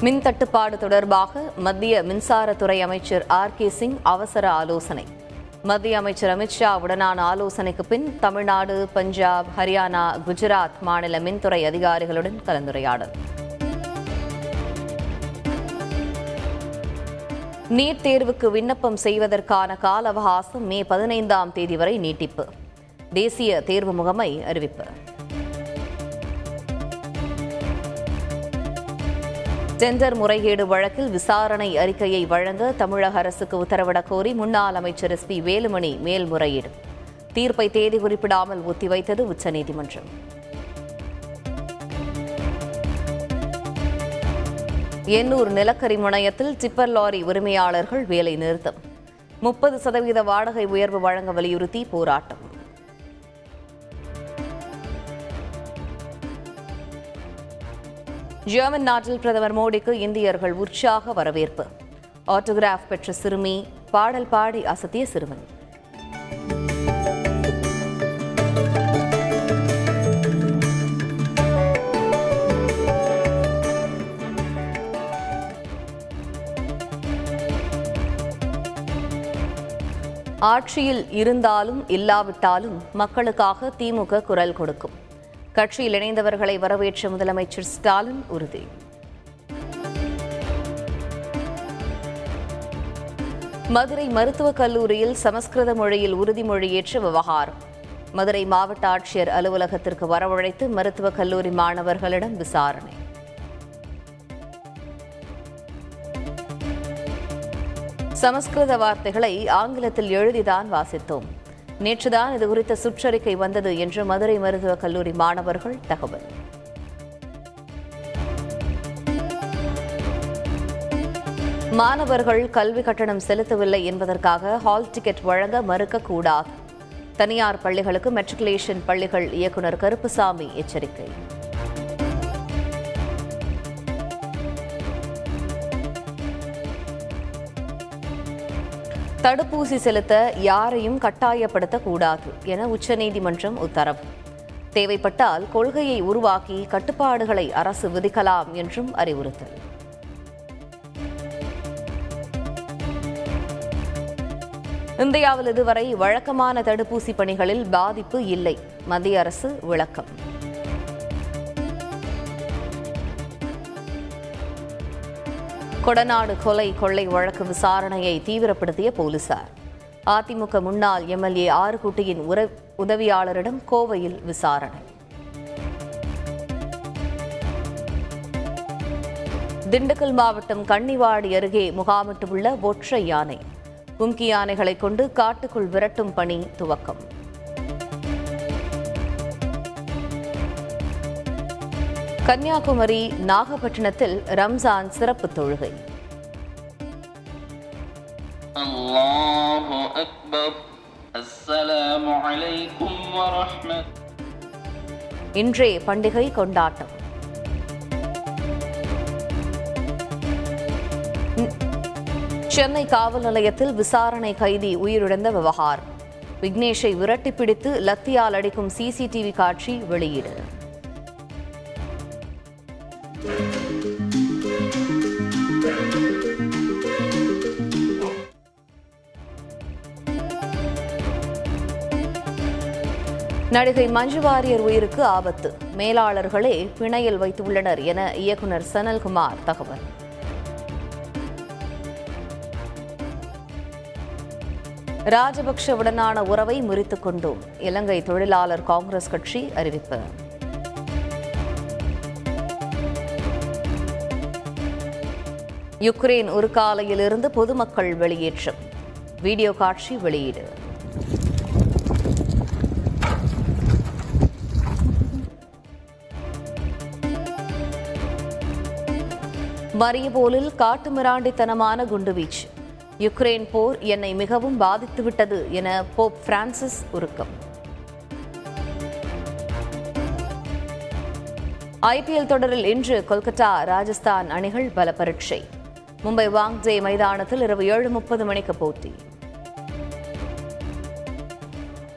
மின் தட்டுப்பாடு தொடர்பாக மத்திய மின்சாரத்துறை அமைச்சர் ஆர் கே சிங் அவசர ஆலோசனை. மத்திய அமைச்சர் அமித்ஷா உடனான ஆலோசனைக்கு பின் தமிழ்நாடு பஞ்சாப் ஹரியானா குஜராத் மாநில மின்துறை அதிகாரிகளுடன் கலந்துரையாடல். நீட் தேர்வுக்கு விண்ணப்பம் செய்வதற்கான கால அவகாசம் மே பதினைந்தாம் தேதி வரை நீட்டிப்பு. தேசிய தேர்வு முகமை அறிவிப்பு. டெண்டர் முறைகேடு வழக்கில் விசாரணை அறிக்கையை வழங்க தமிழக அரசுக்கு உத்தரவிடக் கோரி முன்னாள் அமைச்சர் எஸ் பி வேலுமணி மேல்முறையீடு. தீர்ப்பை தேதி குறிப்பிடாமல் ஒத்திவைத்தது உச்சநீதிமன்றம். எண்ணூர் நிலக்கரி முனையத்தில் டிப்பர் லாரி உரிமையாளர்கள் வேலை நிறுத்தம் முப்பது சதவீத வாடகை உயர்வு வழங்க வலியுறுத்தி போராட்டம். ஜெர்மன் நாட்டில் பிரதமர் மோடிக்கு இந்தியர்கள் உற்சாக வரவேற்பு. ஆட்டோகிராஃப் பெற்ற சிறுமி பாடல் பாடி அசத்திய சிறுவன். ஆட்சியில் இருந்தாலும் இல்லாவிட்டாலும் மக்களுக்காக திமுக குரல் கொடுக்கும். கட்சியில் இணைந்தவர்களை வரவேற்ற முதலமைச்சர் ஸ்டாலின் உறுதி. மதுரை மருத்துவக் கல்லூரியில் சமஸ்கிருத மொழியில் உறுதிமொழி ஏற்ற விவகாரம். மதுரை மாவட்ட ஆட்சியர் அலுவலகத்திற்கு வரவழைத்து மருத்துவக் கல்லூரி மாணவர்களிடம் விசாரணை. சமஸ்கிருத வார்த்தைகளை ஆங்கிலத்தில் எழுதிதான் வாசித்தோம். நேற்றுதான் இது குறித்த சுற்றறிக்கை வந்தது என்று மதுரை மருத்துவக் கல்லூரி மாணவர்கள் தகவல். மாணவர்கள் கல்வி கட்டணம் செலுத்தவில்லை என்பதற்காக ஹால் டிக்கெட் வழங்க மறுக்கக்கூடாது. தனியார் பள்ளிகளுக்கு மெட்ரிகுலேஷன் பள்ளிகள் இயக்குநர் கருப்புசாமி எச்சரிக்கை. தடுப்பூசி செலுத்த யாரையும் கட்டாயப்படுத்தக்கூடாது என உச்சநீதிமன்றம் உத்தரவு. தேவைப்பட்டால் கொள்கையை உருவாக்கி கட்டுப்பாடுகளை அரசு விதிக்கலாம் என்றும் அறிவுறுத்தல். இந்தியாவில் இதுவரை வழக்கமான தடுப்பூசி பணிகளில் பாதிப்பு இல்லை. மத்திய அரசு விளக்கம். கொடநாடு கொலை கொள்ளை வழக்கு விசாரணையை தீவிரப்படுத்திய போலீசார். அதிமுக முன்னாள் எம்எல்ஏ ஆறுகுட்டியின் உற- உதவியாளரிடம் கோவையில் விசாரணை. திண்டுக்கல் மாவட்டம் கன்னிவாடி அருகே முகாமிட்டுள்ள ஒற்றை யானை. கும்கி யானைகளை கொண்டு காட்டுக்குள் விரட்டும் பணி துவக்கம். கன்னியாகுமரி நாகப்பட்டினத்தில் ரம்ஜான் சிறப்பு தொழுகை. இன்றைய பண்டிகை கொண்டாட்டம். சென்னை காவல் நிலையத்தில் விசாரணை கைதி உயிரிழந்த விவகாரம். விக்னேஷை விரட்டி பிடித்து லத்தியால் அடிக்கும் சிசிடிவி காட்சி வெளியீடு. நடிகை மஞ்சு வாரியர் உயிருக்கு ஆபத்து. மேலாளர்களே பிணையில் வைத்துள்ளனர் என இயக்குனர் சனல்குமார் தகவல். ராஜபக்ஷவுடனான உறவை முறித்துக் கொண்டோம். இலங்கை தொழிலாளர் காங்கிரஸ் கட்சி அறிவிப்பு. யுக்ரைன் உருக்காலையிலிருந்து பொதுமக்கள் வெளியேற்றம். வீடியோ காட்சி வெளியீடு. மரியபோலில் காட்டுமிராண்டித்தனமான குண்டுவீச்சு. யுக்ரைன் போர் என்னை மிகவும் பாதித்துவிட்டது என போப் பிரான்சிஸ் உருக்கம். ஐபிஎல் தொடரில் இன்று கொல்கத்தா ராஜஸ்தான் அணிகள் பல பரீட்சை மும்பை வாங்ஜே மைதானத்தில் இரவு ஏழு முப்பது மணிக்கு போட்டி.